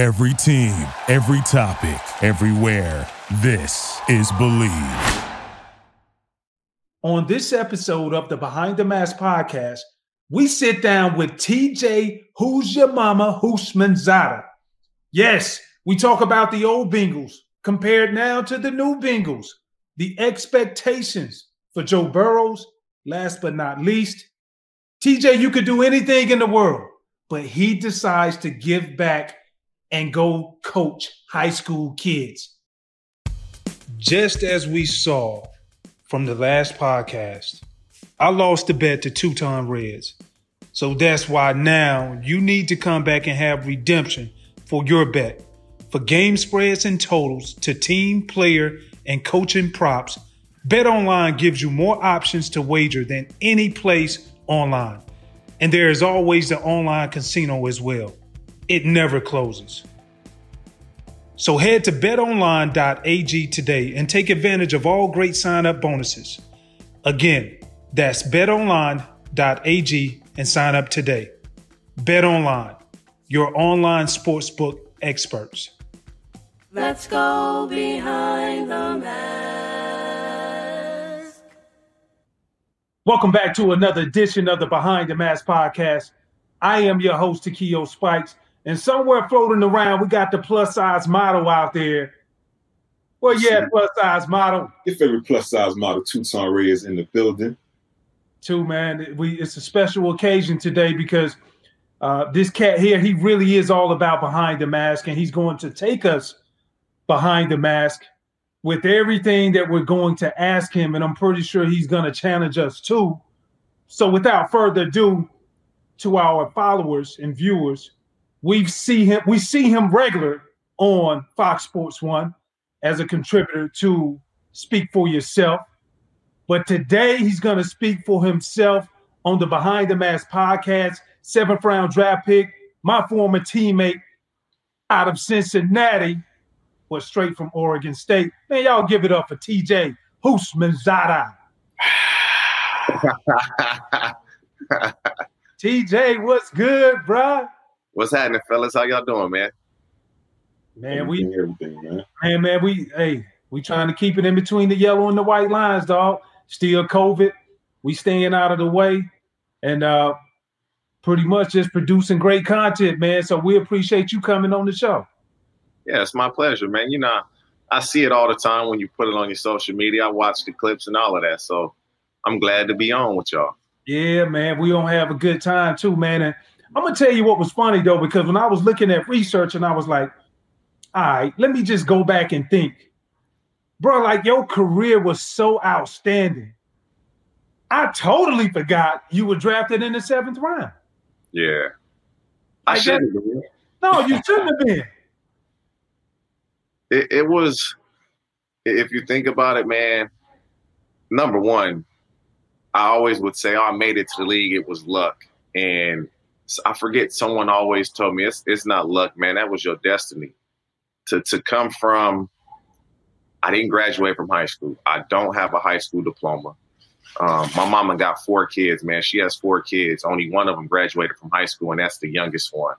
Every team, every topic, everywhere. This is Believe. On this episode of the Behind the Mask podcast, we sit down with TJ Who's Your Mama Houshmandzadeh. Yes, we talk about the old Bengals compared now to the new Bengals, the expectations for Joe Burrows, last but not least. TJ, you could do anything in the world, but he decides to give back and go coach high school kids. Just as we saw from the last podcast, I lost the bet to two ton Reds. So that's why now you need to come back and have redemption for your bet. For game spreads and totals to team, player, and coaching props, Bet Online gives you more options to wager than any place online. And there is always the online casino as well. It never closes. So head to betonline.ag today and take advantage of all great sign up bonuses. Again, that's betonline.ag and sign up today. Bet Online, your online sportsbook experts. Let's go behind the mask. Welcome back to another edition of the Behind the Mask podcast. I am your host, Takeo Spikes, and somewhere floating around, we got the plus size model out there. Well, yeah, plus size model. Your favorite plus size model, Tucson Ray, is in the building. Too, man. We it's a special occasion today because uh, this cat here, he really is all about behind the mask, and he's going to take us behind the mask with everything that we're going to ask him, and I'm pretty sure he's going to challenge us too. So, without further ado, to our followers and viewers, we see him. We see him regular on Fox Sports One as a contributor to Speak for Yourself. But today he's going to speak for himself on the Behind the Mask podcast, seventh round draft pick, my former teammate out of Cincinnati, was straight from Oregon State. Man, y'all give it up for TJ Houshmandzadeh. TJ, what's good, bro? What's happening, fellas? How y'all doing, man? Man, we everything, man. man, man, we hey, we trying to keep it in between the yellow and the white lines, dog. Still COVID. We staying out of the way and uh pretty much just producing great content, man. So we appreciate you coming on the show. Yeah, it's my pleasure, man. You know, I see it all the time when you put it on your social media. I watch the clips and all of that. So I'm glad to be on with y'all. Yeah, man, we gonna have a good time too, man. And I'm gonna tell you what was funny though, because when I was looking at research and I was like, all right, let me just go back and think. Bro, like your career was so outstanding. I totally forgot you were drafted in the seventh round. Yeah. I Like should have been. No, you shouldn't have been. It, it was, if you think about it, man, number one, I always would say, oh, I made it to the league. It was luck. And I forget someone always told me it's, it's not luck, man. That was your destiny. To, to come from, I didn't graduate from high school. I don't have a high school diploma. Um, my mama got four kids, man. She has four kids. Only one of them graduated from high school, and that's the youngest one.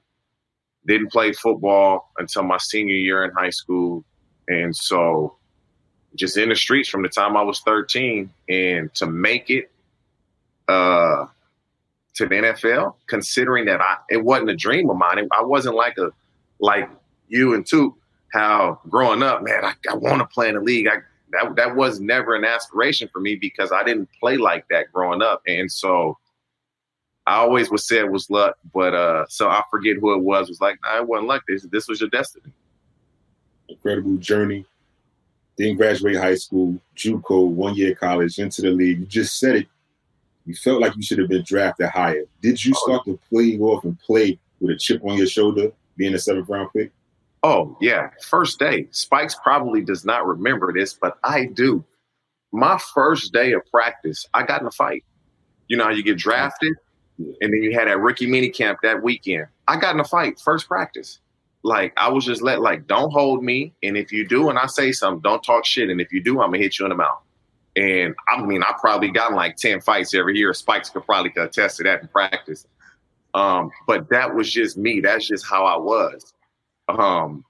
Didn't play football until my senior year in high school. And so just in the streets from the time I was 13 and to make it uh, to the NFL, considering that I it wasn't a dream of mine. I wasn't like a like you and two, how growing up, man, I, I want to play in the league. I that that was never an aspiration for me because I didn't play like that growing up. And so I always say it was luck, but uh so I forget who it was, was like, nah, it wasn't luck. this. This was your destiny. Incredible journey. Didn't graduate high school, JUCO, one year college, into the league. You just said it. You felt like you should have been drafted higher. Did you oh. start the play off and play with a chip on your shoulder, being a seventh round pick? Oh, yeah. First day. Spikes probably does not remember this, but I do. My first day of practice, I got in a fight. You know how you get drafted, and then you had that rookie mini camp that weekend. I got in a fight first practice. Like I was just let like, don't hold me, and if you do, and I say something, don't talk shit, and if you do, I'm gonna hit you in the mouth. And I mean, I probably gotten like ten fights every year. Spikes could probably attest to that in practice. Um, but that was just me. That's just how I was. um,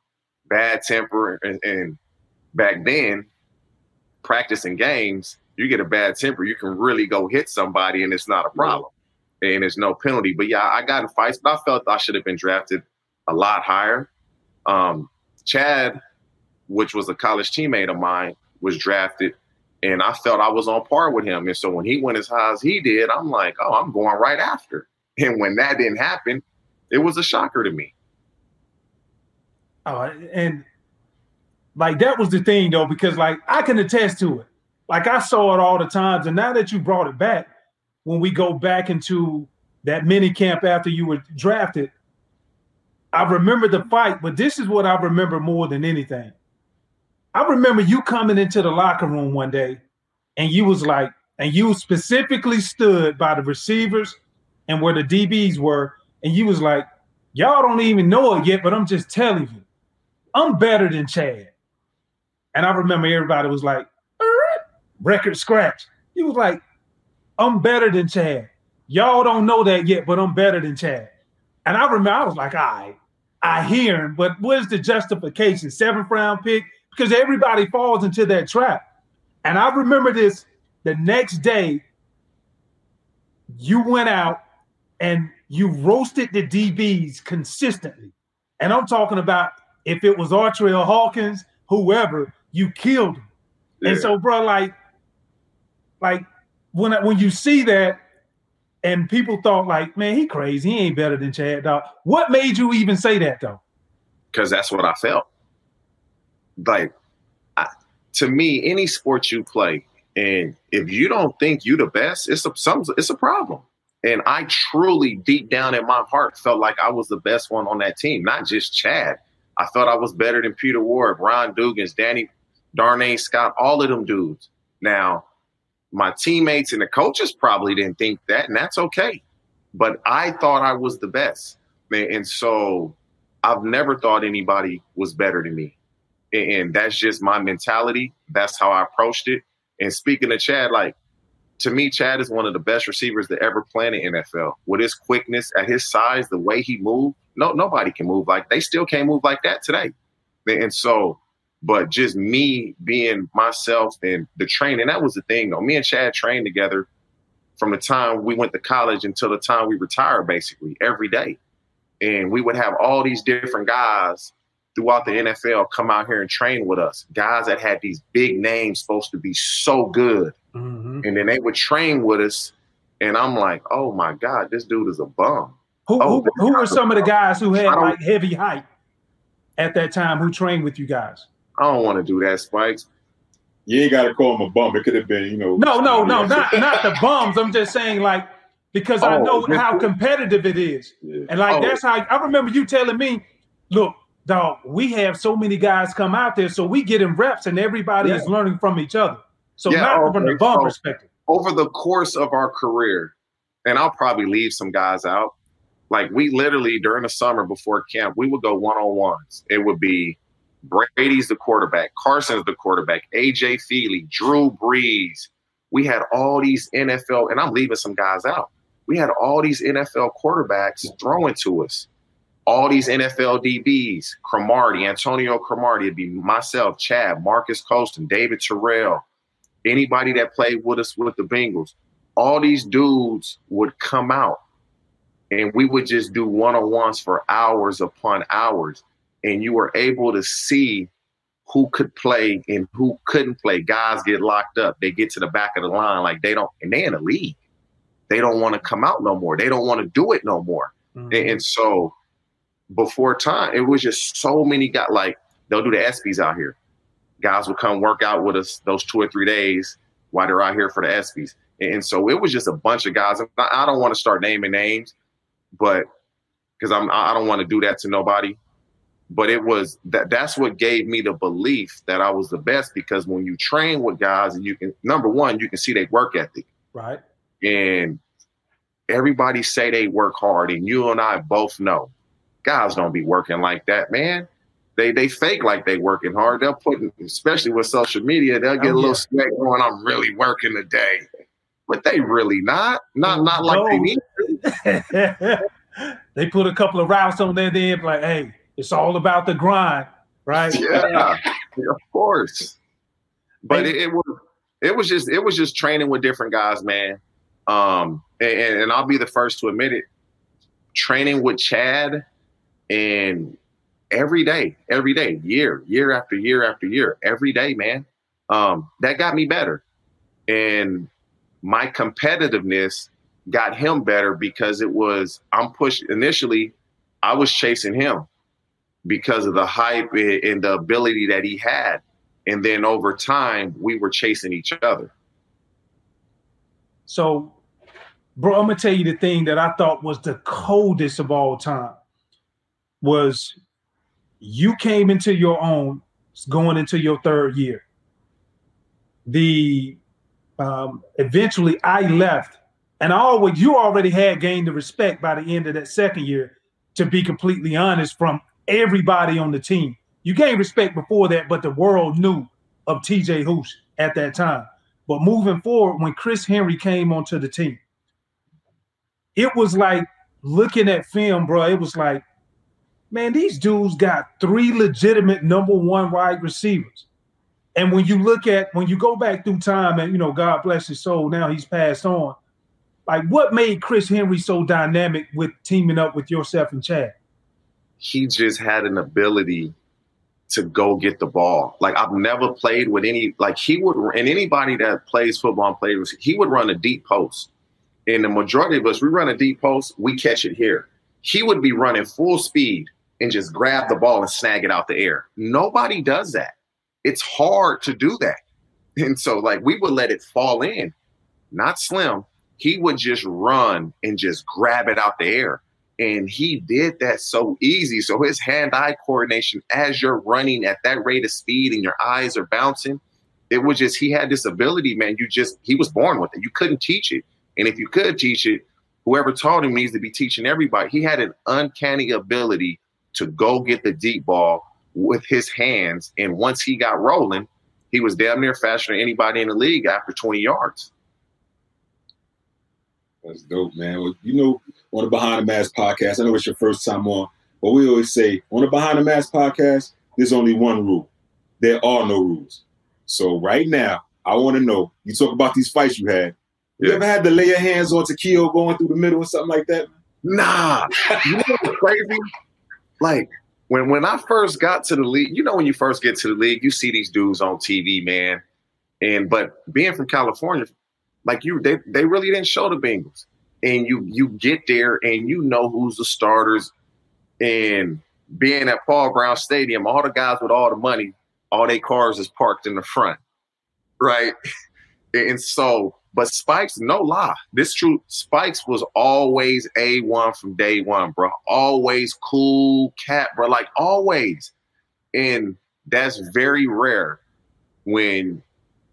bad temper, and, and back then, practicing games, you get a bad temper, you can really go hit somebody, and it's not a problem, and there's no penalty. But yeah, I got in fights, but I felt I should have been drafted a lot higher. Um, Chad, which was a college teammate of mine, was drafted, and I felt I was on par with him. And so when he went as high as he did, I'm like, oh, I'm going right after. And when that didn't happen, it was a shocker to me. Uh, and like that was the thing though, because like I can attest to it. Like I saw it all the times, and now that you brought it back, when we go back into that mini camp after you were drafted, I remember the fight, but this is what I remember more than anything. I remember you coming into the locker room one day, and you was like, and you specifically stood by the receivers and where the DBs were, and you was like, y'all don't even know it yet, but I'm just telling you, I'm better than Chad. And I remember everybody was like, record scratch. He was like, I'm better than Chad. Y'all don't know that yet, but I'm better than Chad. And I remember I was like, right, I hear him, but what's the justification? Seventh round pick? Because everybody falls into that trap. And I remember this the next day, you went out and you roasted the DBs consistently. And I'm talking about if it was Artrell Hawkins, whoever, you killed him. Yeah. And so, bro, like, like when when you see that, and people thought like, man, he crazy, he ain't better than Chad Dog. What made you even say that though? Because that's what I felt. Like, I, to me, any sport you play, and if you don't think you the best, it's a some, it's a problem. And I truly, deep down in my heart, felt like I was the best one on that team, not just Chad. I thought I was better than Peter Warrick, Ron Dugans, Danny Darnay Scott, all of them dudes. Now, my teammates and the coaches probably didn't think that, and that's okay. But I thought I was the best. And so I've never thought anybody was better than me. And that's just my mentality. That's how I approached it. And speaking of Chad, like to me, Chad is one of the best receivers to ever play in NFL. With his quickness, at his size, the way he moved, no nobody can move like they still can't move like that today. And so but just me being myself and the training, that was the thing though. Me and Chad trained together from the time we went to college until the time we retired, basically every day. And we would have all these different guys throughout the NFL come out here and train with us. Guys that had these big names supposed to be so good. Mm-hmm. And then they would train with us. And I'm like, oh my God, this dude is a bum. Who, oh, who, who were some of the guys who had like heavy height at that time who trained with you guys? I don't want to do that, Spikes. You ain't got to call him a bum. It could have been, you know. No, no, no, not not the bums. I'm just saying, like, because oh, I know how competitive it is, yeah. and like oh. that's how I remember you telling me, look, dog, we have so many guys come out there, so we get in reps, and everybody yeah. is learning from each other. So yeah, not okay. from the bum so, perspective. Over the course of our career, and I'll probably leave some guys out. Like we literally during the summer before camp, we would go one on ones. It would be Brady's the quarterback. Carson's the quarterback. AJ Feeley, Drew Brees. We had all these NFL, and I'm leaving some guys out. We had all these NFL quarterbacks throwing to us. All these NFL DBs, Cromartie, Antonio Cromartie, it'd be myself, Chad, Marques Colston, David Terrell, anybody that played with us with the Bengals. All these dudes would come out and we would just do one on ones for hours upon hours and you were able to see who could play and who couldn't play. Guys get locked up. They get to the back of the line like they don't, and they in the league. They don't want to come out no more. They don't want to do it no more. Mm-hmm. And, and, so before time, it was just so many guys. Like they'll do the ESPYS out here. Guys will come work out with us those two or three days while they're out here for the ESPYS. And so it was just a bunch of guys. I don't want to start naming names, but because I'm I don't want to do that to nobody but it was that that's what gave me the belief that I was the best because when you train with guys and you can number one, you can see their work ethic. Right. And everybody say they work hard, and you and I both know guys don't be working like that, man. They they fake like they working hard. They'll put especially with social media, they'll get oh, a little yeah. sweat going, I'm really working today. But they really not. Not not like no. they need to. they put a couple of routes on there, then like, hey, It's all about the grind, right? Yeah, of course. But it, it, was it was just it was just training with different guys, man. Um, and, and I'll be the first to admit it. Training with Chad and every day, every day, year, year after year after year, every day, man. Um, that got me better. And my competitiveness got him better because it was I'm pushed initially I was chasing him because of the hype and the ability that he had. And then over time, we were chasing each other. So, bro, I'm gonna tell you the thing that I thought was the coldest of all time was you came into your own going into your third year. The um, eventually I left, and I always you already had gained the respect by the end of that second year. To be completely honest, from everybody on the team, you gained respect before that, but the world knew of TJ Hoosh at that time. But moving forward, when Chris Henry came onto the team, it was like looking at film, bro. It was like, man, these dudes got three legitimate number one wide receivers. And when you look at when you go back through time, and you know, God bless his soul, now he's passed on. Like, what made Chris Henry so dynamic with teaming up with yourself and Chad? He just had an ability to go get the ball. Like I've never played with any like he would and anybody that plays football and plays he would run a deep post. And the majority of us, we run a deep post, we catch it here. He would be running full speed and just grab the ball and snag it out the air. Nobody does that. It's hard to do that. And so like we would let it fall in, not slim. He would just run and just grab it out the air. And he did that so easy. So his hand eye coordination as you're running at that rate of speed and your eyes are bouncing, it was just, he had this ability, man. You just, he was born with it. You couldn't teach it. And if you could teach it, whoever taught him needs to be teaching everybody. He had an uncanny ability to go get the deep ball with his hands. And once he got rolling, he was damn near faster than anybody in the league after 20 yards. That's dope, man. Well, you know, on the Behind the Mask podcast, I know it's your first time on, but we always say on the Behind the Mask podcast, there's only one rule. There are no rules. So right now, I want to know. You talk about these fights you had. You Yeah. ever had to lay your hands on Keo going through the middle or something like that? Nah, you know what's crazy? Like when when I first got to the league, you know, when you first get to the league, you see these dudes on TV, man. And but being from California, like you, they they really didn't show the Bengals. And you you get there and you know who's the starters. And being at Paul Brown Stadium, all the guys with all the money, all their cars is parked in the front, right? And so, but Spikes, no lie, this true. Spikes was always a one from day one, bro. Always cool cat, bro. Like always, and that's very rare when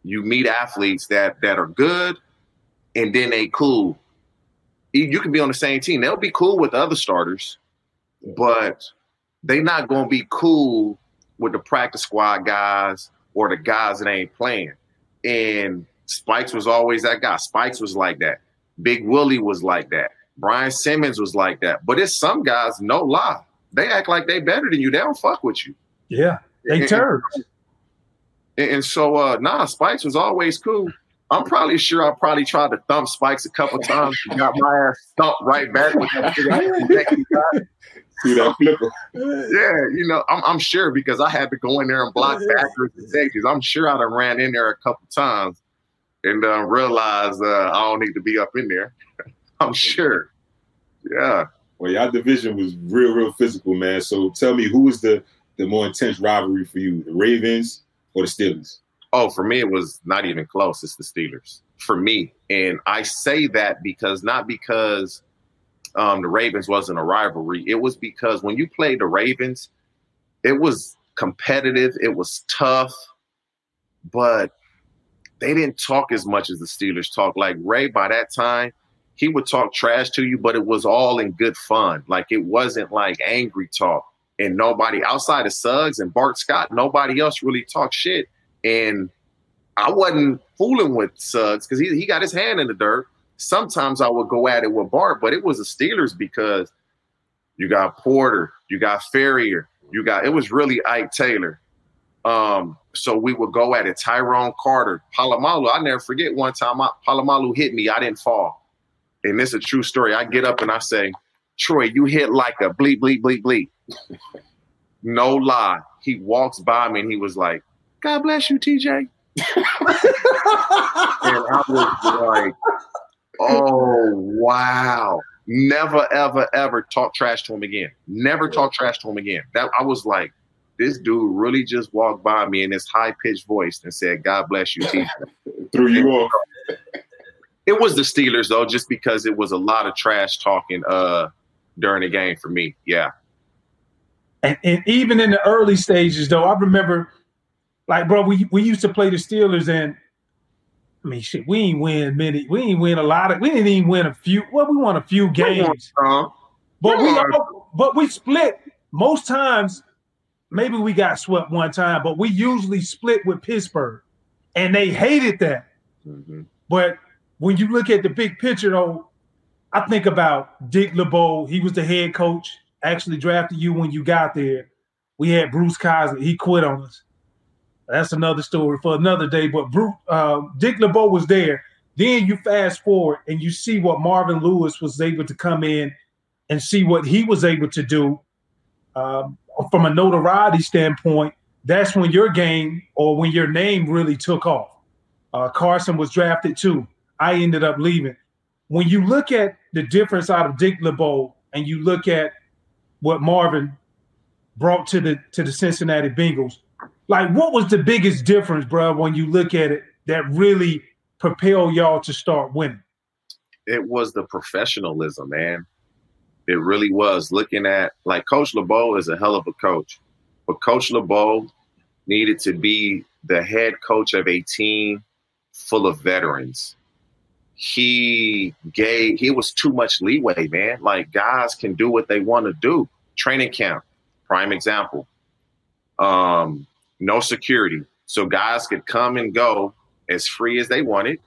you meet athletes that that are good, and then they cool. You can be on the same team. They'll be cool with other starters, but they not gonna be cool with the practice squad guys or the guys that ain't playing. And Spikes was always that guy. Spikes was like that. Big Willie was like that. Brian Simmons was like that. But it's some guys, no lie. They act like they better than you. They don't fuck with you. Yeah, they And- turds. And, and so, uh, nah, Spikes was always cool. I'm probably sure I probably tried to thump Spikes a couple times. and got my ass thumped right back with that big ass neck he got. Through that flipper. Yeah, you know, I'm, I'm sure because I had to go in there and block backwards and safeties. I'm sure I'd have ran in there a couple times and uh, realized uh, I don't need to be up in there. I'm sure. Yeah. Well, your division was real, real physical, man. So tell me, who was the the more intense rivalry for you, the Ravens or the Steelers? Oh, for me, it was not even close. It's the Steelers for me. And I say that because not because um, the Ravens wasn't a rivalry. It was because when you played the Ravens, it was competitive, it was tough, but they didn't talk as much as the Steelers talk. Like Ray, by that time, he would talk trash to you, but it was all in good fun. Like it wasn't like angry talk. And nobody outside of Suggs and Bart Scott, nobody else really talked shit. And I wasn't fooling with Suggs because he, he got his hand in the dirt. Sometimes I would go at it with Bart, but it was the Steelers because you got Porter, you got Farrior, You got it was really Ike Taylor. Um, so we would go at it. Tyrone Carter, Polamalu. I never forget one time I, Polamalu hit me. I didn't fall. And this is a true story. I get up and I say, Troy, you hit like a bleep, bleep, bleep, bleep. no lie. He walks by me and he was like, God bless you, TJ. and I was like, oh, wow. Never, ever, ever talk trash to him again. Never talk trash to him again. That I was like, this dude really just walked by me in this high pitched voice and said, God bless you, TJ. Threw you off. It was the Steelers though, just because it was a lot of trash talking uh during the game for me. Yeah. And, and even in the early stages, though, I remember, like, bro, we we used to play the Steelers, and I mean, shit, we ain't win many, we ain't win a lot of, we didn't even win a few. Well, we won a few games, Uh, but we Yeah. all, but we split most times. Maybe we got swept one time, but we usually split with Pittsburgh, and they hated that. mhm. But when you look at the big picture, though, I think about Dick LeBeau. He was the head coach. Actually drafted you when you got there. We had Bruce Coslet. He quit on us. That's another story for another day. But Bruce, uh, Dick LeBeau was there. Then you fast forward and you see what Marvin Lewis was able to come in and see what he was able to do um, from a notoriety standpoint. That's when your game or when your name really took off. Uh, Carson was drafted too. I ended up leaving. When you look at the difference out of Dick LeBeau and you look at what Marvin brought to the to the Cincinnati Bengals, like what was the biggest difference, bro, when you look at it that really propelled y'all to start winning? it was the professionalism, man. It really was. Looking at like Coach LeBeau is a hell of a coach, but Coach LeBeau needed to be the head coach of a team full of veterans. He gave he was too much leeway, man. Like guys can do what they want to do. Training camp, prime example. Um, no security, so guys could come and go as free as they wanted.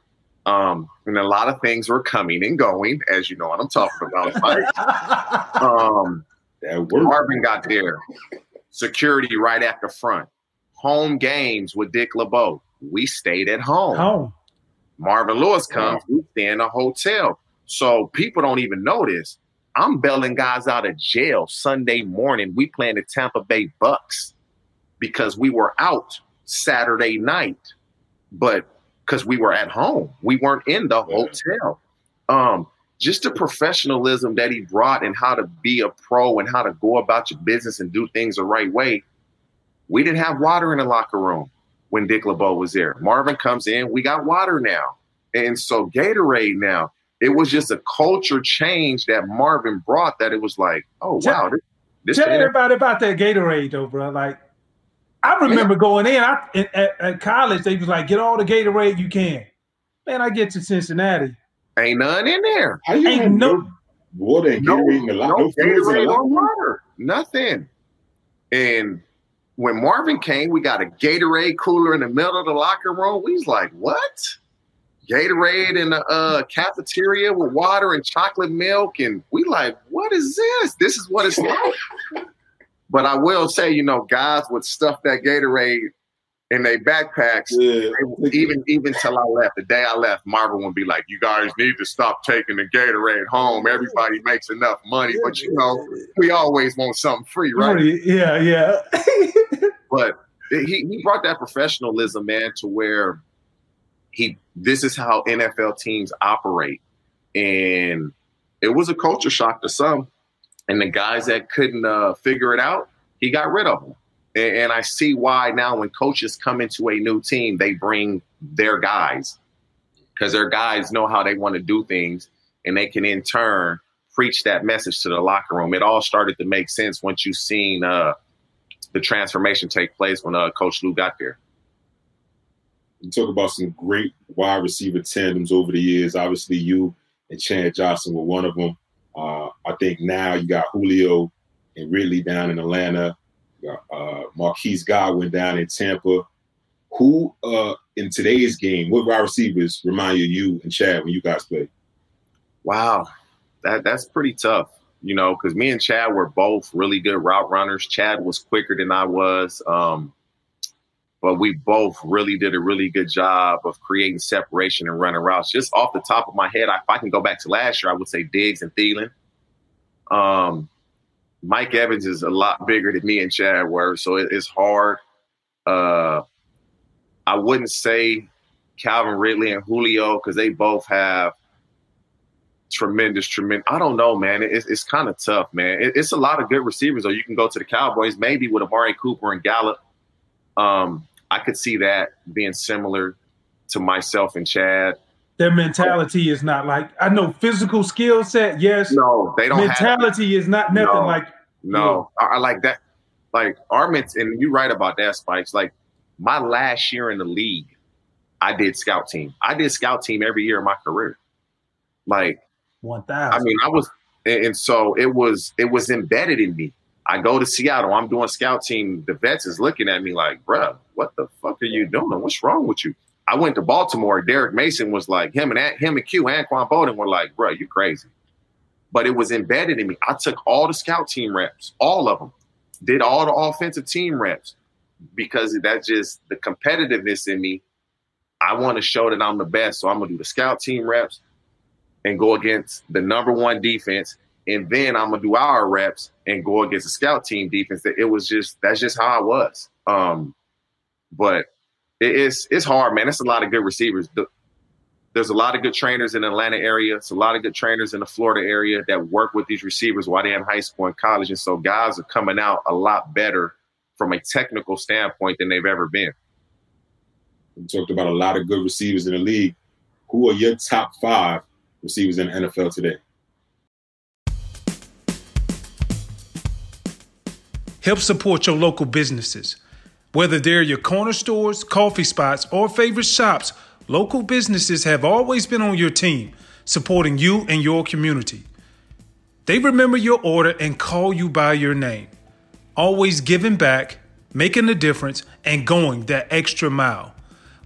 Um, and a lot of things were coming and going, as you know what I'm talking about. Right? um, Marvin got there. Security right at the front. Home games with Dick LeBeau. We stayed at home. Home. Marvin Lewis comes, we stay in a hotel. So people don't even this. I'm bailing guys out of jail Sunday morning. We playing the Tampa Bay Bucks because we were out Saturday night, but because we were at home, we weren't in the hotel. Um, just the professionalism that he brought and how to be a pro and how to go about your business and do things the right way. We didn't have water in the locker room when Dick LeBeau was there. Marvin comes in, we got water now. And so Gatorade now. It was just a culture change that Marvin brought that it was like, oh wow, this, this Tell thing- everybody about that Gatorade though, bro. Like, I remember going in I, in- at, at college. They was like, "Get all the Gatorade you can." Man, I get to Cincinnati. ain't none in there. How you Ain't no- no water and No, Gatorade in the locker? no No, fluids in the Gatorade locker or water. Nothing. And when Marvin came, we got a Gatorade cooler in the middle of the locker room. We was like, what? Gatorade in the uh, cafeteria with water and chocolate milk. And we like, what is this? This is what it's like. but I will say, you know, guys would stuff that Gatorade in their backpacks. Yeah. Even even till I left, the day I left, Marvin would be like, "You guys need to stop taking the Gatorade home. Everybody makes enough money, but you know, we always want something free, right?" Yeah, yeah. But he he brought that professionalism, man, to where he this is how NFL teams operate, and it was a culture shock to some. And the guys that couldn't uh, figure it out, he got rid of them. And, and I see why now when coaches come into a new team, they bring their guys because their guys know how they want to do things, and they can in turn preach that message to the locker room. It all started to make sense once you've seen uh, the transformation take place when uh, Coach Lou got there. You talk about some great wide receiver tandems over the years. Obviously, you and Chad Johnson were one of them. Uh, I think now you got Julio and Ridley down in Atlanta. Got uh, Marquise Godwin down in Tampa. Who uh, in today's game, what wide receivers remind you you and Chad when you guys play? Wow, that that's pretty tough. you know, because me and Chad were both really good route runners. Chad was quicker than I was. Um, but we both really did a really good job of creating separation and running routes. Just off the top of my head, if I can go back to last year, I would say Diggs and Thielen. Um, Mike Evans is a lot bigger than me and Chad were, so it, it's hard. Uh, I wouldn't say Calvin Ridley and Julio because they both have tremendous, tremendous. I don't know, man. It, it's kind of tough, man. It, it's a lot of good receivers. Or you can go to the Cowboys, maybe with Amari Cooper and Gallup. Um, I could see that being similar to myself and Chad. Their mentality is not like I know physical skill set. Yes, no, they don't. Mentality is not nothing no, like. No, I, I, like that. Like our and you're right about that, Spikes. Like my last year in the league, I did scout team. I did scout team every year of my career. Like one thousand. I mean, I was, and so it was. It was embedded in me. I go to Seattle. I'm doing scout team. The vets is looking at me like, "Bruh, what the fuck are you doing? What's wrong with you?" I went to Baltimore. Derrick Mason was like, him and him and Q, Anquan Boldin were like, "Bruh, you crazy." But it was embedded in me. I took all the scout team reps, all of them, did all the offensive team reps because that's just the competitiveness in me. I want to show that I'm the best, so I'm gonna do the scout team reps and go against the number one defense and then I'm gonna do our reps and go against the scout team defense. That it was just that's just how I was. Um, but it, it's it's hard, man. It's a lot of good receivers. There's a lot of good trainers in the Atlanta area. It's a lot of good trainers in the Florida area that work with these receivers while they're in high school and college, and so guys are coming out a lot better from a technical standpoint than they've ever been. We talked about a lot of good receivers in the league. Who are your top five receivers in the NFL today? Help support your local businesses. Whether they're your corner stores, coffee spots, or favorite shops, local businesses have always been on your team, supporting you and your community. They remember your order and call you by your name, always giving back, making a difference, and going that extra mile.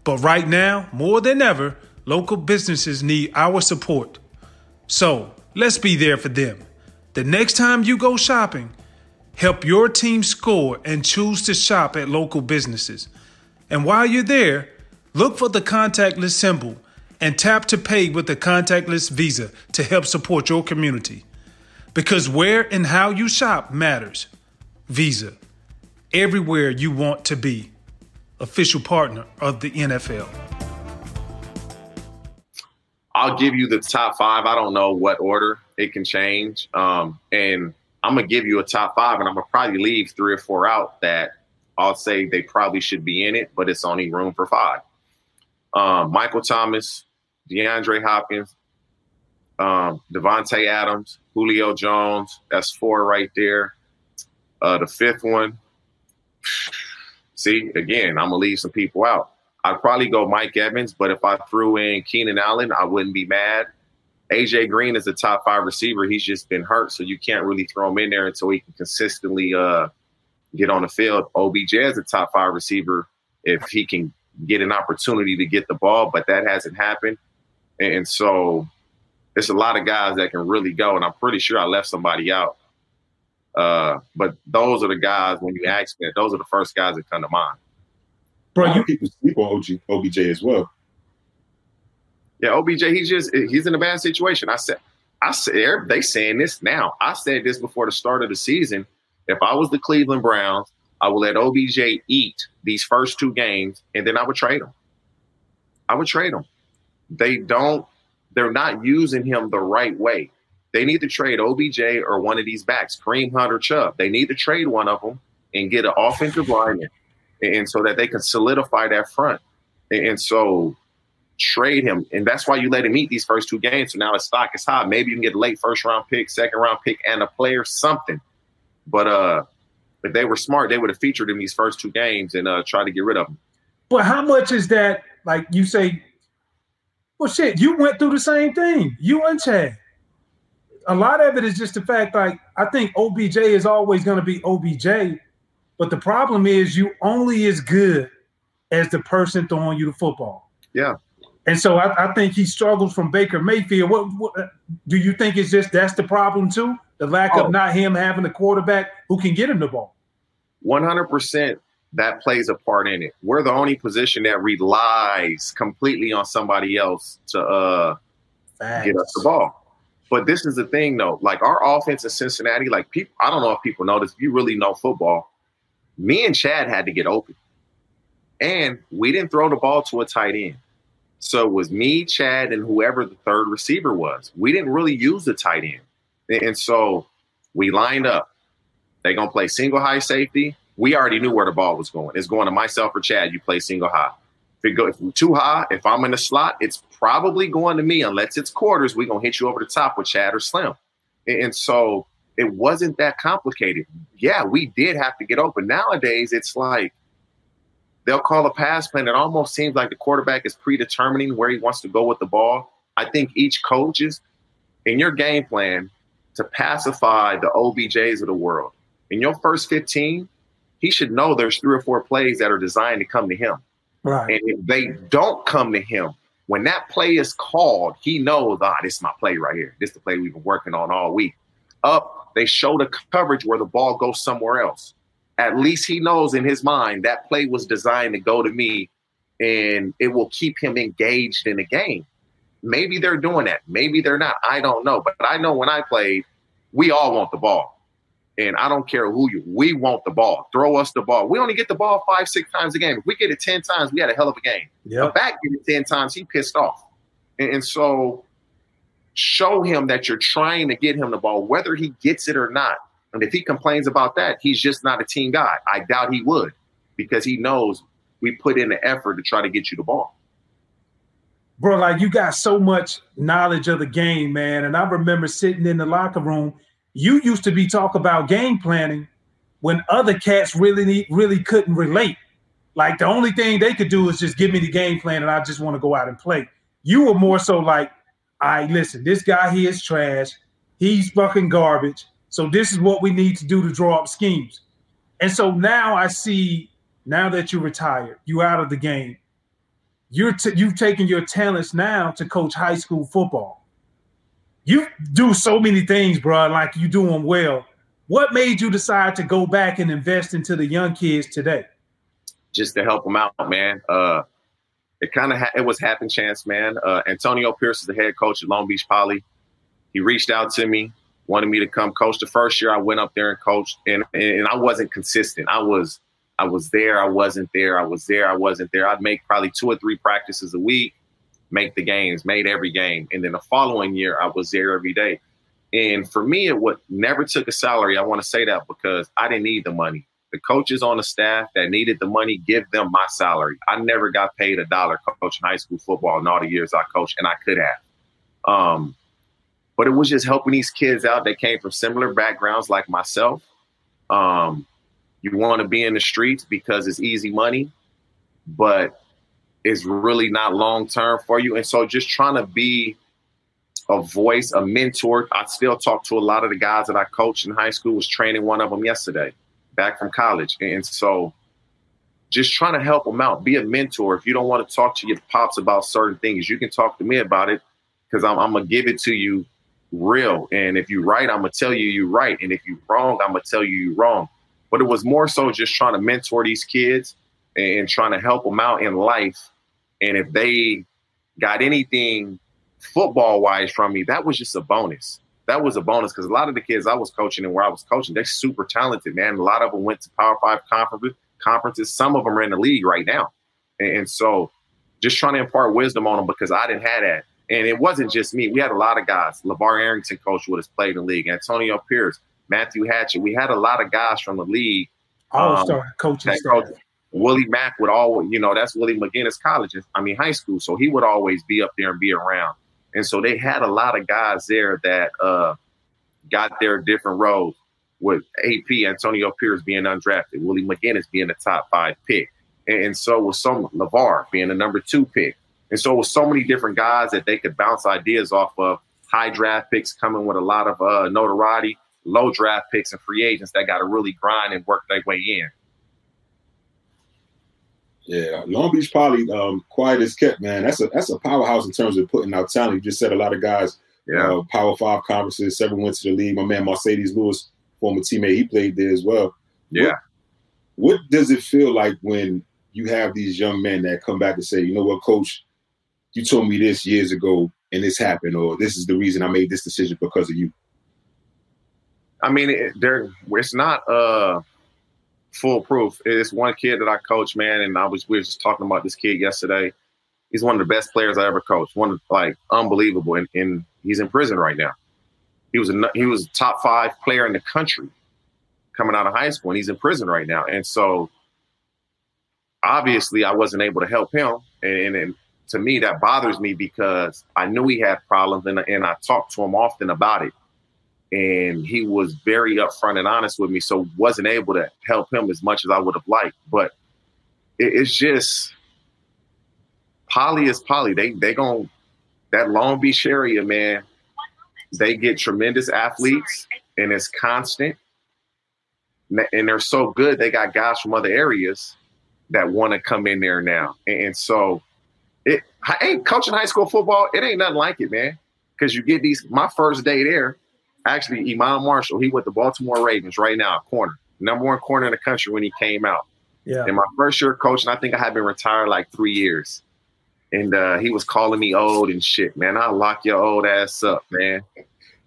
But right now, more than ever, local businesses need our support. So let's be there for them. The next time you go shopping, Help your team score and choose to shop at local businesses. And while you're there, look for the contactless symbol and tap to pay with the contactless Visa to help support your community. Because where and how you shop matters. Visa, everywhere you want to be. Official partner of the NFL. I'll give you the top five. I don't know what order it can change. Um, and I'm gonna give you a top five, and I'm gonna probably leave three or four out that I'll say they probably should be in it, but it's only room for five. Um, Michael Thomas, DeAndre Hopkins, um, Davante Adams, Julio Jones. That's four right there. Uh, the fifth one. See, again, I'm gonna leave some people out. I'd probably go Mike Evans, but if I threw in Keenan Allen, I wouldn't be mad. AJ Green is a top five receiver. He's just been hurt, so you can't really throw him in there until he can consistently uh, get on the field. OBJ is a top five receiver if he can get an opportunity to get the ball, but that hasn't happened. And so there's a lot of guys that can really go, and I'm pretty sure I left somebody out. Uh, but those are the guys when you ask me, those are the first guys that come to mind. Bro, you people sleep on OG, OBJ as well. OBJ, he's just he's in a bad situation. I said, I said they saying this now. I said this before the start of the season. If I was the Cleveland Browns, I would let OBJ eat these first two games, and then I would trade him. I would trade him. They don't. They're not using him the right way. They need to trade OBJ or one of these backs, Kareem Hunt or Chubb. They need to trade one of them and get an offensive lineman, and so that they can solidify that front. And so trade him. And that's why you let him eat these first two games. So now his stock is high. Maybe you can get a late first round pick, second round pick, and a player, something. But uh if they were smart, they would have featured him these first two games and uh tried to get rid of him. But how much is that? Like you say, well, shit, you went through the same thing. You and Chad. A lot of it is just the fact, like, I think OBJ is always going to be OBJ, but the problem is you only as good as the person throwing you the football. Yeah. And so I, I, think he struggles from Baker Mayfield. What, what, do you think? Is just that's the problem too? The lack Oh. of not him having a quarterback who can get him the ball. One hundred percent that plays a part in it. We're the only position that relies completely on somebody else to uh get us the ball. But this is the thing though, like our offense in Cincinnati, like people I don't know if people know this, if you really know football, me and Chad had to get open. And we didn't throw the ball to a tight end. So it was me, Chad, and whoever the third receiver was. We didn't really use the tight end. And so we lined up. They're gonna play single high safety. We already knew where the ball was going. It's going to myself or Chad. You play single high. If it go if too high, if I'm in the slot, it's probably going to me. Unless it's quarters, we're gonna hit you over the top with Chad or Slim. And so it wasn't that complicated. Yeah, we did have to get open. Nowadays, it's like they'll call a pass plan. It almost seems like the quarterback is predetermining where he wants to go with the ball. I think each coach is in your game plan to pacify the OBJs of the world. In your first 15, he should know there's three or four plays that are designed to come to him. Right. And if they don't come to him, when that play is called, he knows, ah, this is my play right here. This is the play we've been working on all week. Up, they show the coverage where the ball goes somewhere else. At least he knows in his mind that play was designed to go to me and it will keep him engaged in the game. Maybe they're doing that. Maybe they're not. I don't know. But I know when I played, we all want the ball. And I don't care who you, we want the ball. Throw us the ball. We only get the ball five, six times a game. If we get it 10 times, we had a hell of a game. The Yep. back get it 10 times, he pissed off. And, and so show him that you're trying to get him the ball, whether he gets it or not. And if he complains about that, he's just not a team guy. I doubt he would because he knows we put in the effort to try to get you the ball. bro, like you got so much knowledge of the game, man. And I remember sitting in the locker room. You used to be talk about game planning when other cats really need, really couldn't relate. Like the only thing they could do is just give me the game plan, and I just want to go out and play. You were more so like, I listen, this guy here is trash. He's fucking garbage. So this is what we need to do to draw up schemes. And so now I see, now that you're retired, you out of the game you're t- you've taken your talents now to coach high school football. You do so many things, bro. Like you do them well. What made you decide to go back and invest into the young kids today? just to help them out, man. Uh, it kind of ha- it was happen chance, man. Uh, Antonio Pierce is the head coach at Long Beach Poly. He reached out to me, wanted me to come coach. The first year I went up there and coached, and and I wasn't consistent. I was I was there, I wasn't there, I was there, I wasn't there. I'd make probably two or three practices a week, make the games, made every game, and then the following year I was there every day. And for me, it would never took a salary. I want to say that because I didn't need the money the coaches on the staff that needed the money, give them my salary. I never got paid a dollar coaching high school football in all the years I coached, and I could have. Um, but it was just helping these kids out that came from similar backgrounds like myself. Um, you want to be in the streets because it's easy money, but it's really not long term for you. And so just trying to be a voice, a mentor. I still talk to a lot of the guys that I coached in high school, was training one of them yesterday back from college. And so just trying to help them out, be a mentor. If you don't want to talk to your pops about certain things, you can talk to me about it because I'm, I'm going to give it to you real. And if you're right, I'm to tell you you're right. And if you're wrong, I'm to tell you you're wrong. But it was more so just trying to mentor these kids and trying to help them out in life. And if they got anything football wise from me, that was just a bonus that was a bonus because a lot of the kids I was coaching and where I was coaching, they're super talented, man. A lot of them went to Power Five conferences. Conferences. Some of them are in the league right now, and, and so just trying to impart wisdom on them because I didn't have that. And it wasn't just me. We had a lot of guys. LeVar Arrington coach would have played in the league. Antonio Pierce, Matthew Hatchette. We had a lot of guys from the league. All Um, star coaching that staff. coach- Willie Mack would always, you know, that's Willie McGinest College. I mean, high school. So he would always be up there and be around. And so they had a lot of guys there that uh, got their different roles with AP, Antonio Pierce being undrafted, Willie McGinest being the top five pick. And, and so was some LeVar being the number two pick. And so with so many different guys that they could bounce ideas off of, high draft picks coming with a lot of uh, notoriety, low draft picks and free agents that got to really grind and work their way in. Yeah, Long Beach probably um, quiet as kept, man. That's a that's a powerhouse in terms of putting out talent. You just said a lot of guys Yeah. uh, Power Five conferences. Several went to the league. My man Marcedes Lewis, former teammate, he played there as well. Yeah. What, what does it feel like when you have these young men that come back and say, you know what, coach, you told me this years ago and this happened, or this is the reason I made this decision because of you? I mean, it, there it's not uh foolproof. It's one kid that I coach, man, and I was we were just talking about this kid yesterday. He's one of the best players I ever coached. One of like unbelievable, and, and he's in prison right now. He was a he was a top five player in the country coming out of high school, and he's in prison right now. And so, obviously, I wasn't able to help him, and, and to me that bothers me because I knew he had problems, and, and I talked to him often about it and he was very upfront and honest with me. So wasn't able to help him as much as I would have liked. But it, it's just Poly is Poly. They they gon' that Long Beach area, man. They get tremendous athletes, and it's constant. And they're so good. They got guys from other areas that want to come in there now. And so, it hey, coaching high school football, it ain't nothing like it, man. Because you get these. My first day there, actually Iman Marshall, he with the Baltimore Ravens right now, corner, number one corner in the country when he came out. Yeah. In my first year coaching, I think I had been retired like three years. And uh, he was calling me old and shit, man. I'll lock your old ass up, man.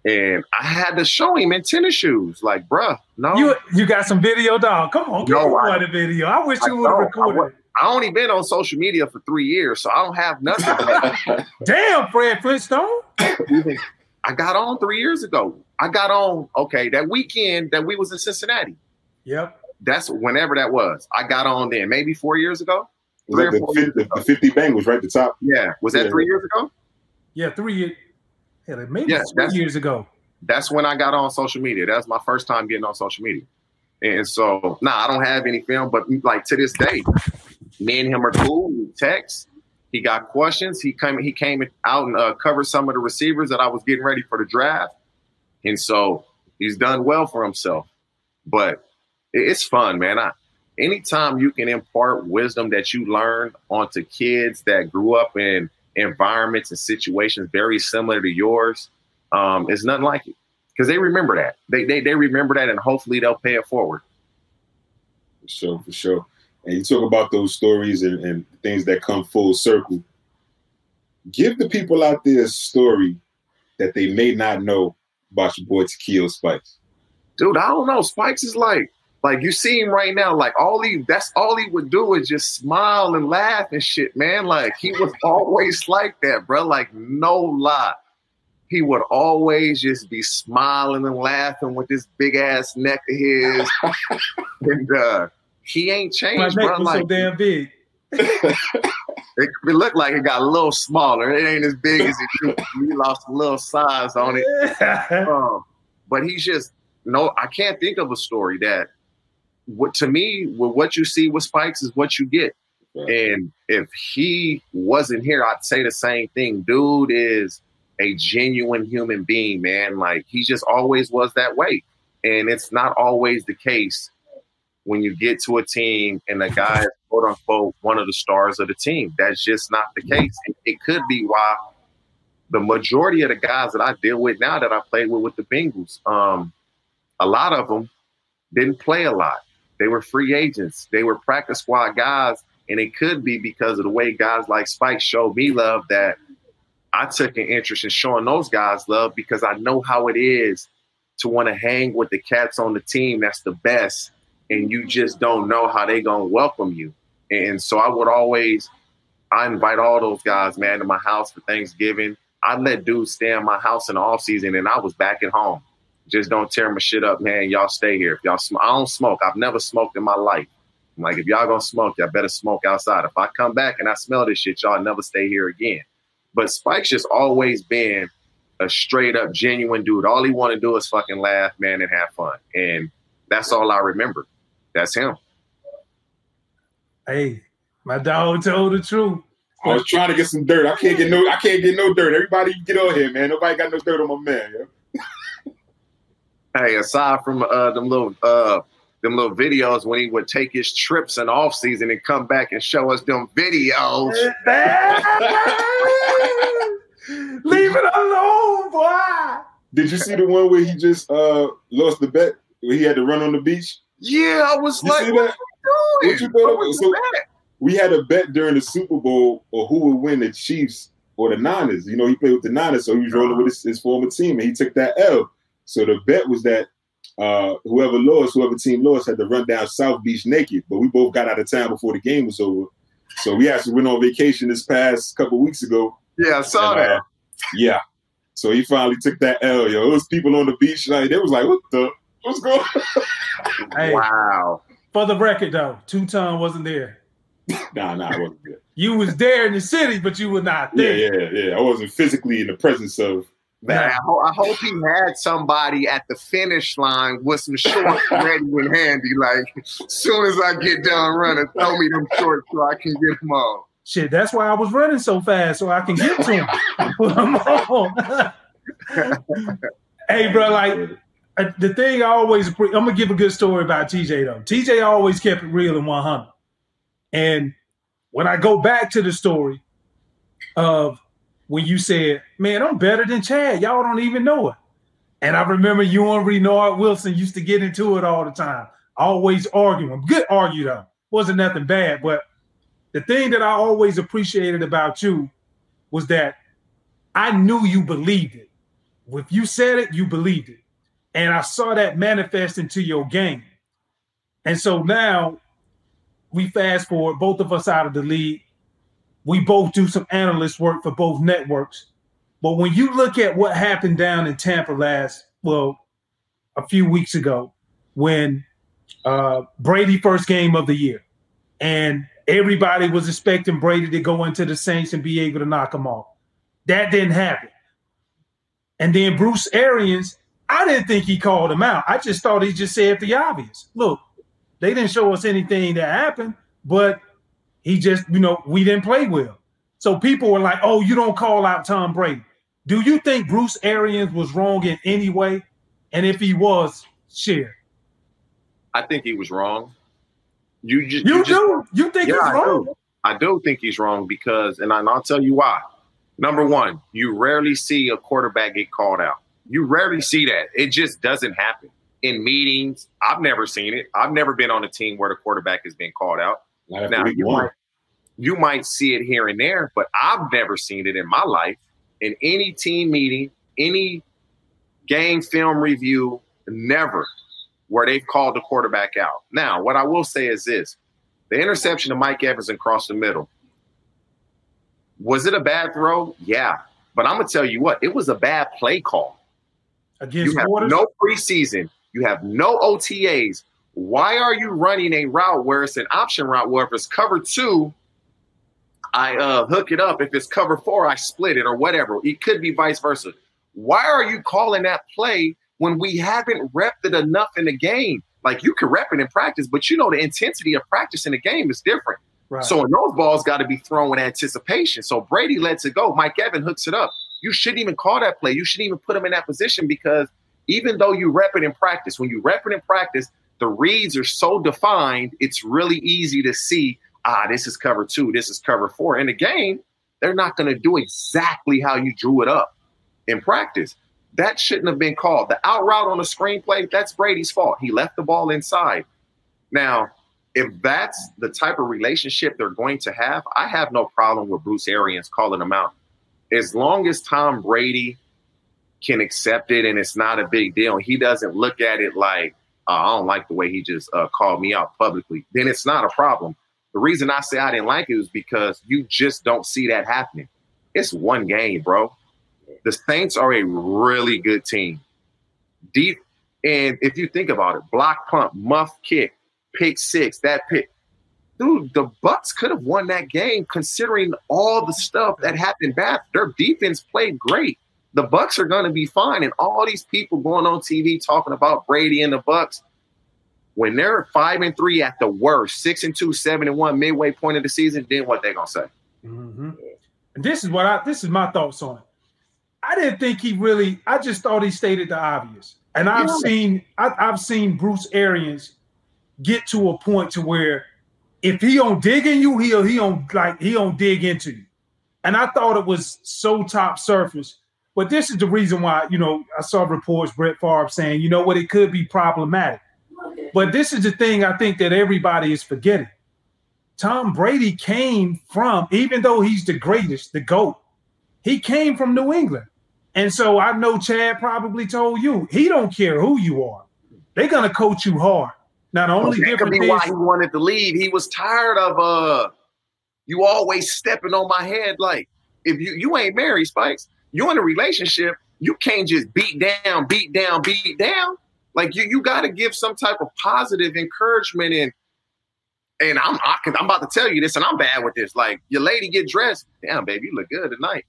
And I had to show him in tennis shoes. Like, bruh, no. You you got some video, dog. Come on, give No, me one video. I wish I you would have recorded it. I only been on social media for three years, so I don't have nothing. Damn, Fred Flintstone. I got on three years ago. I got on, okay, that weekend that we was in Cincinnati. Yep. That's whenever that was. I got on then, maybe four years ago. Was that the, fif- the 50 Bengals right at the top? Yeah. Was that Yeah. three years ago? Yeah, three years. Yeah, maybe Yeah, three that's- years ago. That's when I got on social media. That's my first time getting on social media. And so, nah, I don't have any film, but like to this day, me and him are cool. We text. He got questions. He came. He came out and uh, covered some of the receivers that I was getting ready for the draft, and so he's done well for himself. But it's fun, man. I, anytime you can impart wisdom that you learned onto kids that grew up in environments and situations very similar to yours, um, it's nothing like it because they remember that. They, they they remember that, and hopefully they'll pay it forward. For sure, for sure. And you talk about those stories and, and things that come full circle. Give the people out there a story that they may not know about your boy Takeo Spikes. dude, I don't know. Spikes is like, like you see him right now. Like all he, that's all he would do is just smile and laugh and shit, man. Like he was always like that, bro. Like no lie, he would always just be smiling and laughing with this big ass neck of his, and uh, he ain't My changed, neck bro. was so Like damn big. it, it looked like it got a little smaller. It ain't as big as it used. to be. He lost a little size on it. Um, but he's just no. I can't think of a story that. What to me, with what you see with Spikes is what you get. And if he wasn't here, I'd say the same thing. Dude is a genuine human being, man. Like he just always was that way, and it's not always the case when you get to a team and the guy is quote unquote one of the stars of the team. That's just not the case. It, it could be why the majority of the guys that I deal with now that I played with with the Bengals, um, a lot of them didn't play a lot. They were free agents. They were practice squad guys, and it could be because of the way guys like Spike showed me love that I took an interest in showing those guys love because I know how it is to want to hang with the cats on the team that's the best, and you just don't know how they gonna welcome you. And so I would always, I invite all those guys, man, to my house for Thanksgiving. I let dudes stay in my house in the off season, and I was back at home. Just don't tear my shit up, man. Y'all stay here. If y'all, sm- I don't smoke. I've never smoked in my life. I'm like, if y'all gonna smoke, y'all better smoke outside. If I come back and I smell this shit, y'all never stay here again. But Spike's just always been a straight up genuine dude. All he want to do is fucking laugh, man, and have fun. And that's all I remember. That's him. Hey, my dog told the truth. I was trying to get some dirt. I can't get no. I can't get no dirt. Everybody get on here, man. Nobody got no dirt on my man. Yo. Hey, aside from uh, them little uh, them little videos when he would take his trips in off season and come back and show us them videos. Leave it alone, boy. Did you see the one where he just uh lost the bet where he had to run on the beach? Yeah, I was You like, what you What you doing? thought I of it? was So- We had a bet during the Super Bowl or who would win the Chiefs or the Niners. You know, he played with the Niners, so he was rolling with his, his former team and he took that L. So the bet was that uh whoever lost, whoever team lost, had to run down South Beach naked. But we both got out of town before the game was over. So we actually went on vacation this past couple weeks ago. Yeah, I saw And, that. uh, yeah. So he finally took that L, yo. It was people on the beach, like they was like, "What the? What's going?" on? Hey, Wow. for the record though, Two Ton wasn't there. nah, nah, it wasn't good. You was there in the city, but you were not there. yeah, yeah. yeah. I wasn't physically in the presence of. Man, I, ho- I hope he had somebody at the finish line with some shorts ready and handy. Like, as soon as I get done running, throw me them shorts so I can get them on. Shit, that's why I was running so fast so I can get to him. Put him on. hey, bro, like the thing I always I'm gonna give a good story about TJ though. TJ always kept it real and 100. And when I go back to the story of when you said, "Man, I'm better than Chad," y'all don't even know it. And I remember you and Reinard Wilson used to get into it all the time, always arguing. Good argue though, wasn't nothing bad. But the thing that I always appreciated about you was that I knew you believed it. If you said it, you believed it. And I saw that manifest into your game. And so now we fast forward, both of us out of the league. We both do some analyst work for both networks. But when you look at what happened down in Tampa last, well, a few weeks ago, when uh, Brady first game of the year, and everybody was expecting Brady to go into the Saints and be able to knock them off. That didn't happen. And then Bruce Arians, I didn't think he called him out. I just thought he just said the obvious. Look, they didn't show us anything that happened, but he just, you know, we didn't play well. So people were like, oh, you don't call out Tom Brady. Do you think Bruce Arians was wrong in any way? And if he was, share. I think he was wrong. You just You, just, do? You think Yeah, he's I wrong? do. I do think he's wrong because, and, I, and I'll tell you why. Number one, you rarely see a quarterback get called out. You rarely see that. It just doesn't happen in meetings. I've never seen it. I've never been on a team where the quarterback has been called out. Now you one. might you might see it here and there, but I've never seen it in my life in any team meeting, any game film review, never where they've called the quarterback out. Now, what I will say is this: the interception of Mike Evans across the middle. Was it a bad throw? Yeah. But I'm gonna tell you what, it was a bad play call. Against You have Waters? no preseason. You have no OTAs. Why are you running a route where it's an option route where if it's cover two, I uh, hook it up. If it's cover four, I split it or whatever. It could be vice versa. Why are you calling that play when we haven't repped it enough in the game? Like you can rep it in practice, but you know the intensity of practice in the game is different. Right. So those balls got to be thrown with anticipation. So Brady lets it go. Mike Evan hooks it up. You shouldn't even call that play. You shouldn't even put him in that position because even though you rep it in practice, when you rep it in practice, the reads are so defined, it's really easy to see, ah, this is cover two, this is cover four. In the game, they're not going to do exactly how you drew it up in practice. That shouldn't have been called. The out route on the screenplay, that's Brady's fault. He left the ball inside. Now, if that's the type of relationship they're going to have, I have no problem with Bruce Arians calling them out. As long as Tom Brady can accept it and it's not a big deal, he doesn't look at it like, uh, I don't like the way he just uh, called me out publicly, then it's not a problem. The reason I say I didn't like it is because you just don't see that happening. It's one game, bro. The Saints are a really good team. Deep, and if you think about it, block punt, muff kick, pick six, that pick. Dude, the Bucs could have won that game considering all the stuff that happened back. Their defense played great. The Bucs are going to be fine, and all these people going on TV talking about Brady and the Bucs. When they're five and three at the worst, six and two, seven and one, midway point of the season, then what they gonna say? hmm And this is what I this is my thoughts on it. I didn't think he really. I just thought he stated the obvious. And I've Yeah. seen I, I've seen Bruce Arians get to a point to where if he don't dig in you, he'll he don't like he don't dig into you. And I thought it was so top surface. But this is the reason why, you know, I saw reports, Brett Favre saying, you know what, it could be problematic. But this is the thing I think that everybody is forgetting. Tom Brady came from, even though he's the greatest, the GOAT, he came from New England. And so I know Chad probably told you he don't care who you are. They're gonna coach you hard. Now the only that could be is why he wanted to leave. He was tired of uh you always stepping on my head. Like if you you ain't married, Spikes, you in a relationship, you can't just beat down, beat down, beat down. Like you you got to give some type of positive encouragement and and I'm I can, I'm about to tell you this, and I'm bad with this. Like your lady get dressed, damn baby, you look good tonight.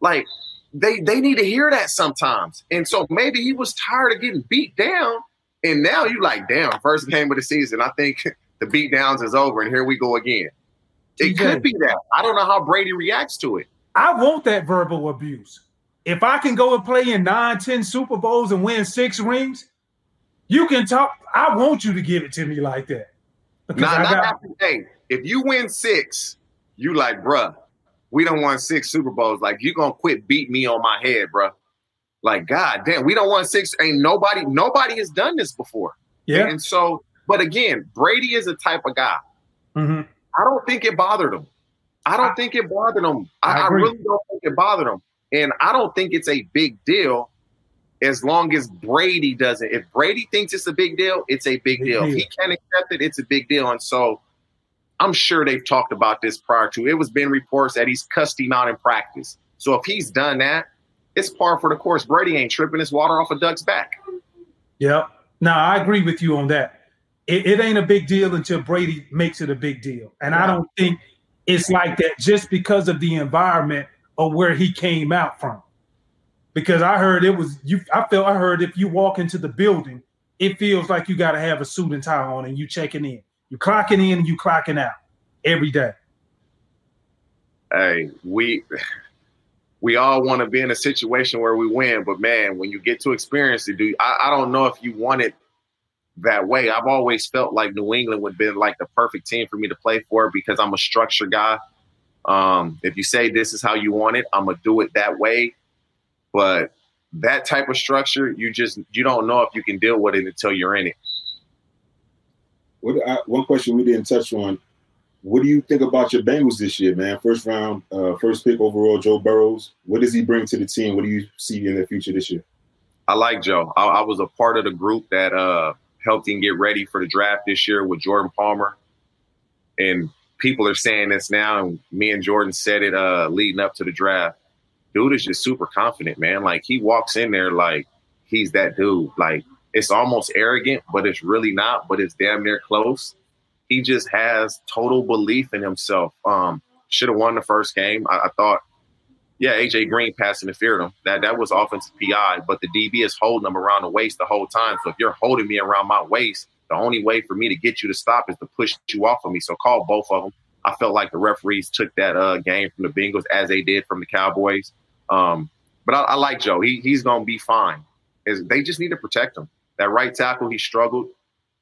Like they they need to hear that sometimes. And so maybe he was tired of getting beat down, and now you like, damn, first game of the season. I think the beat downs is over, and here we go again. It TJ. could be that. I don't know how Brady reacts to it. I want that verbal abuse. If I can go and play in nine, ten Super Bowls and win six rings, you can talk. I want you to give it to me like that. Because Not, after, hey, if you win six, you like, bruh, we don't want six Super Bowls. Like, you're gonna quit beat me on my head, bruh. Like, god damn, we don't want six. Ain't nobody, nobody has done this before. yeah. And so, but again, Brady is a type of guy. Mhm. I don't think it bothered him. I don't I- think it bothered him. I I, I really don't think it bothered him. And I don't think it's a big deal as long as Brady doesn't. If Brady thinks it's a big deal, it's a big Big deal. If deal. he can't accept it, it's a big deal. And so I'm sure they've talked about this prior to. It was been reports that he's cussed him out in practice. So if he's done that, it's par for the course. Brady ain't tripping his water off a duck's back. Yep. Now I agree with you on that. It, it ain't a big deal until Brady makes it a big deal, and I don't think it's like that just because of the environment or where he came out from. Because I heard it was you. I felt I heard if you walk into the building, it feels like you got to have a suit and tie on, and you checking in, you clocking in, and you clocking out every day. hey, we we all want to be in a situation where we win, but man, when you get to experience it, do I, I don't know if you want it that way. I've always felt like New England would have been like the perfect team for me to play for because I'm a structure guy. Um, if you say this is how you want it, I'm gonna do it that way. But that type of structure, you just you don't know if you can deal with it until you're in it. What I, one question we didn't touch on. What do you think about your Bengals this year, man? First round, uh, first pick overall, Joe Burrows. What does he bring to the team? What do you see in the future this year? I like Joe. I, I was a part of the group that uh, helped him get ready for the draft this year with Jordan Palmer. And people are saying this now, and me and Jordan said it uh, leading up to the draft. Dude is just super confident, man. Like he walks in there like he's that dude. Like it's almost arrogant, but it's really not. But it's damn near close. He just has total belief in himself. Um, should have won the first game. I, I thought yeah, AJ Green pass interfered him. That that was offensive PI, but the DB is holding him around the waist the whole time. So if you're holding me around my waist, the only way for me to get you to stop is to push you off of me. So call both of them. I felt like the referees took that uh, game from the Bengals as they did from the Cowboys. Um, but I, I like Joe. He he's gonna be fine. Is they just need to protect him. That right tackle, he struggled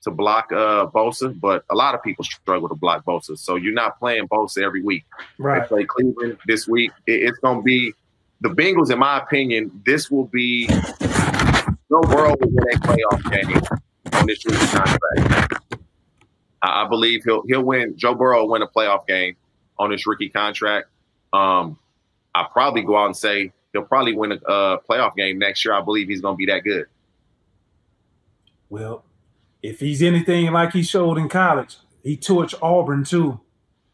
to block uh, Bosa, but a lot of people struggle to block Bosa. So you're not playing Bosa every week. They Right. play Cleveland this week. It- it's going to be the Bengals, in my opinion. This will be Joe Burrow will win a playoff game on this rookie contract. I, I believe he'll he'll win. Joe Burrow will win a playoff game on this rookie contract. Um, I probably go out and say he'll probably win a uh, playoff game next year. I believe he's going to be that good. Well, if he's anything like he showed in college, he torched Auburn too,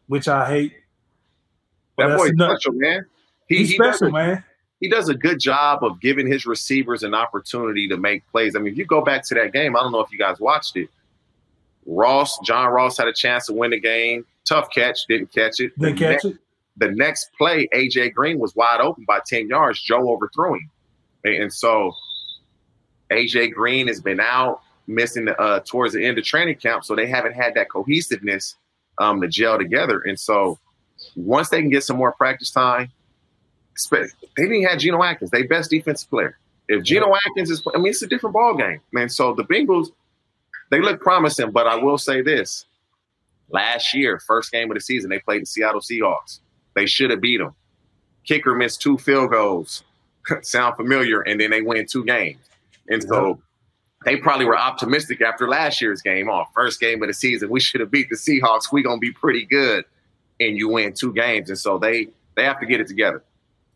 which I hate. But That boy's special, man. He, He's he does special, a- man. he does a good job of giving his receivers an opportunity to make plays. I mean, if you go back to that game, I don't know if you guys watched it. Ross, John Ross had a chance to win the game. Tough catch, didn't catch it. Didn't the catch next, it. The next play, AJ Green was wide open by 10 yards. Joe overthrew him. And so AJ Green has been out, missing the, uh, towards the end of training camp. So they haven't had that cohesiveness um, to gel together. And so once they can get some more practice time, they didn't have Geno Atkins, their best defensive player. If Geno Atkins is, I mean, it's a different ball game, man. So the Bengals, they look promising, but I will say this: last year, first game of the season, they played the Seattle Seahawks. They should have beat them. kicker missed two field goals. Sound familiar? And then they win two games. And so they probably were optimistic after last year's game. Oh, first game of the season, we should have beat the Seahawks. We gonna be pretty good. And you win two games, and so they they have to get it together.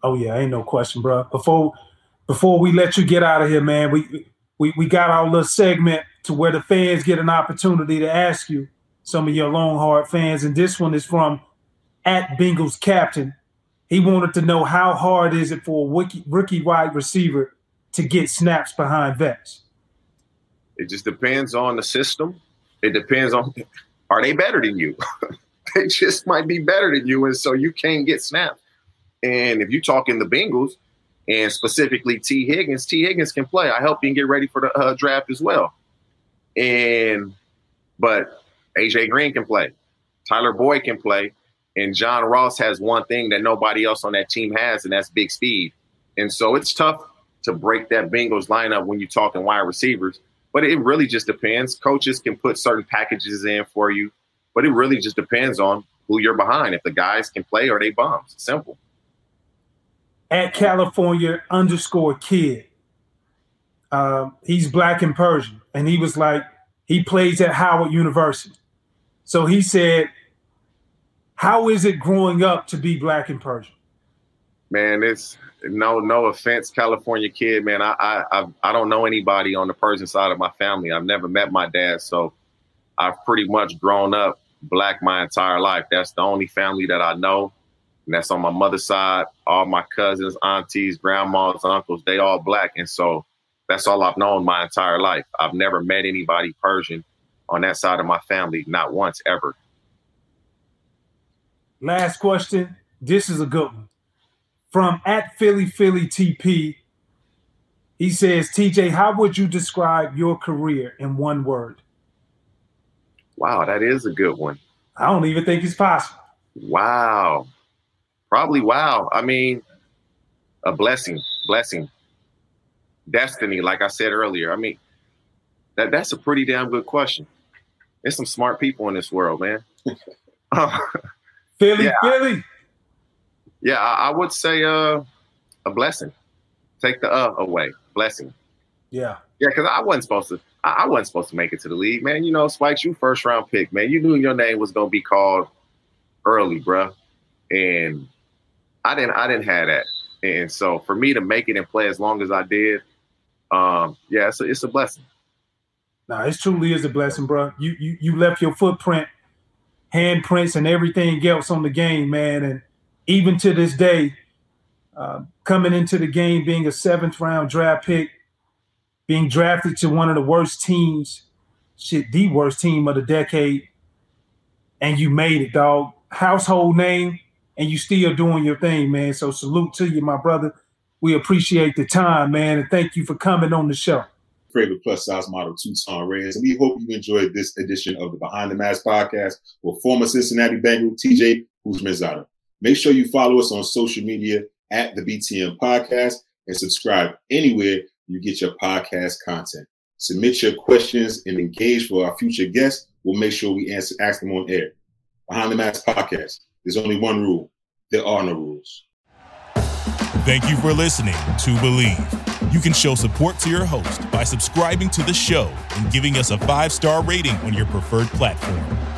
Oh yeah, ain't no question, bro. Before before we let you get out of here, man, we we we got our little segment to where the fans get an opportunity to ask you some of your Longhorn fans, and this one is from at Bengals captain. He wanted to know how hard is it for a rookie wide receiver to get snaps behind vets. It just depends on the system. It depends on are they better than you? they just might be better than you, and so you can't get snapped. And if you talk in the Bengals, and specifically Tee Higgins, Tee Higgins can play. I help him get ready for the uh, draft as well. And but AJ Green can play, Tyler Boyd can play, and John Ross has one thing that nobody else on that team has, and that's big speed. And so it's tough to break that Bengals lineup when you're talking wide receivers. But it really just depends. Coaches can put certain packages in for you, but it really just depends on who you're behind. If the guys can play or they bombs. Simple. At California underscore kid. Um, he's black and Persian. And he was like, he plays at Howard University. So he said, How is it growing up to be black and Persian? Man, it's no no offense, California kid, man. I I I don't know anybody on the Persian side of my family. I've never met my dad, so I've pretty much grown up black my entire life. That's the only family that I know, and that's on my mother's side. All my cousins, aunties, grandmas, uncles, they all black, and so that's all I've known my entire life. I've never met anybody Persian on that side of my family, not once ever. Last question. This is a good one from at Philly Philly TP. He says, TJ, how would you describe your career in one word? Wow, that is a good one. I don't even think it's possible. Wow. Probably wow. I mean, a blessing, blessing. Destiny, like I said earlier. I mean, that that's a pretty damn good question. There's some smart people in this world, man. Philly, yeah. Philly yeah, I, I would say uh, a blessing. Take the uh away, blessing. Yeah, yeah, because I wasn't supposed to. I, I, wasn't supposed to make it to the league, man. You know, Spikes, you first round pick, man. You knew your name was gonna be called early, bruh. and I didn't. I didn't have that, and so for me to make it and play as long as I did, um, yeah, it's a, it's a blessing. Nah, it truly is a blessing, bro. You you you left your footprint, handprints, and everything else on the game, man, and even to this day, uh, coming into the game being a seventh round draft pick, being drafted to one of the worst teams, shit, the worst team of the decade, and you made it, dog. Household name, and you still doing your thing, man. So salute to you, my brother. We appreciate the time, man, and thank you for coming on the show. Favorite plus size model Tucson Reds. And we hope you enjoyed this edition of the Behind the Mask podcast with former Cincinnati Bengal TJ Houshmandzadeh. Make sure you follow us on social media at the BTM Podcast and subscribe anywhere you get your podcast content. Submit your questions and engage for our future guests. We'll make sure we answer ask them on air. Behind the Mask Podcast. There's only one rule. There are no rules. Thank you for listening to Bleav. You can show support to your host by subscribing to the show and giving us a five star rating on your preferred platform.